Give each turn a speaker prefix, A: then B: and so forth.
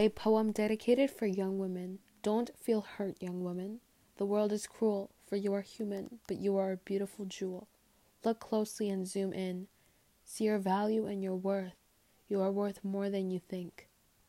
A: A poem dedicated for young women. Don't feel hurt, young woman. The world is cruel, for you are human, but you are a beautiful jewel. Look closely and zoom in. See your value and your worth. You are worth more than you think.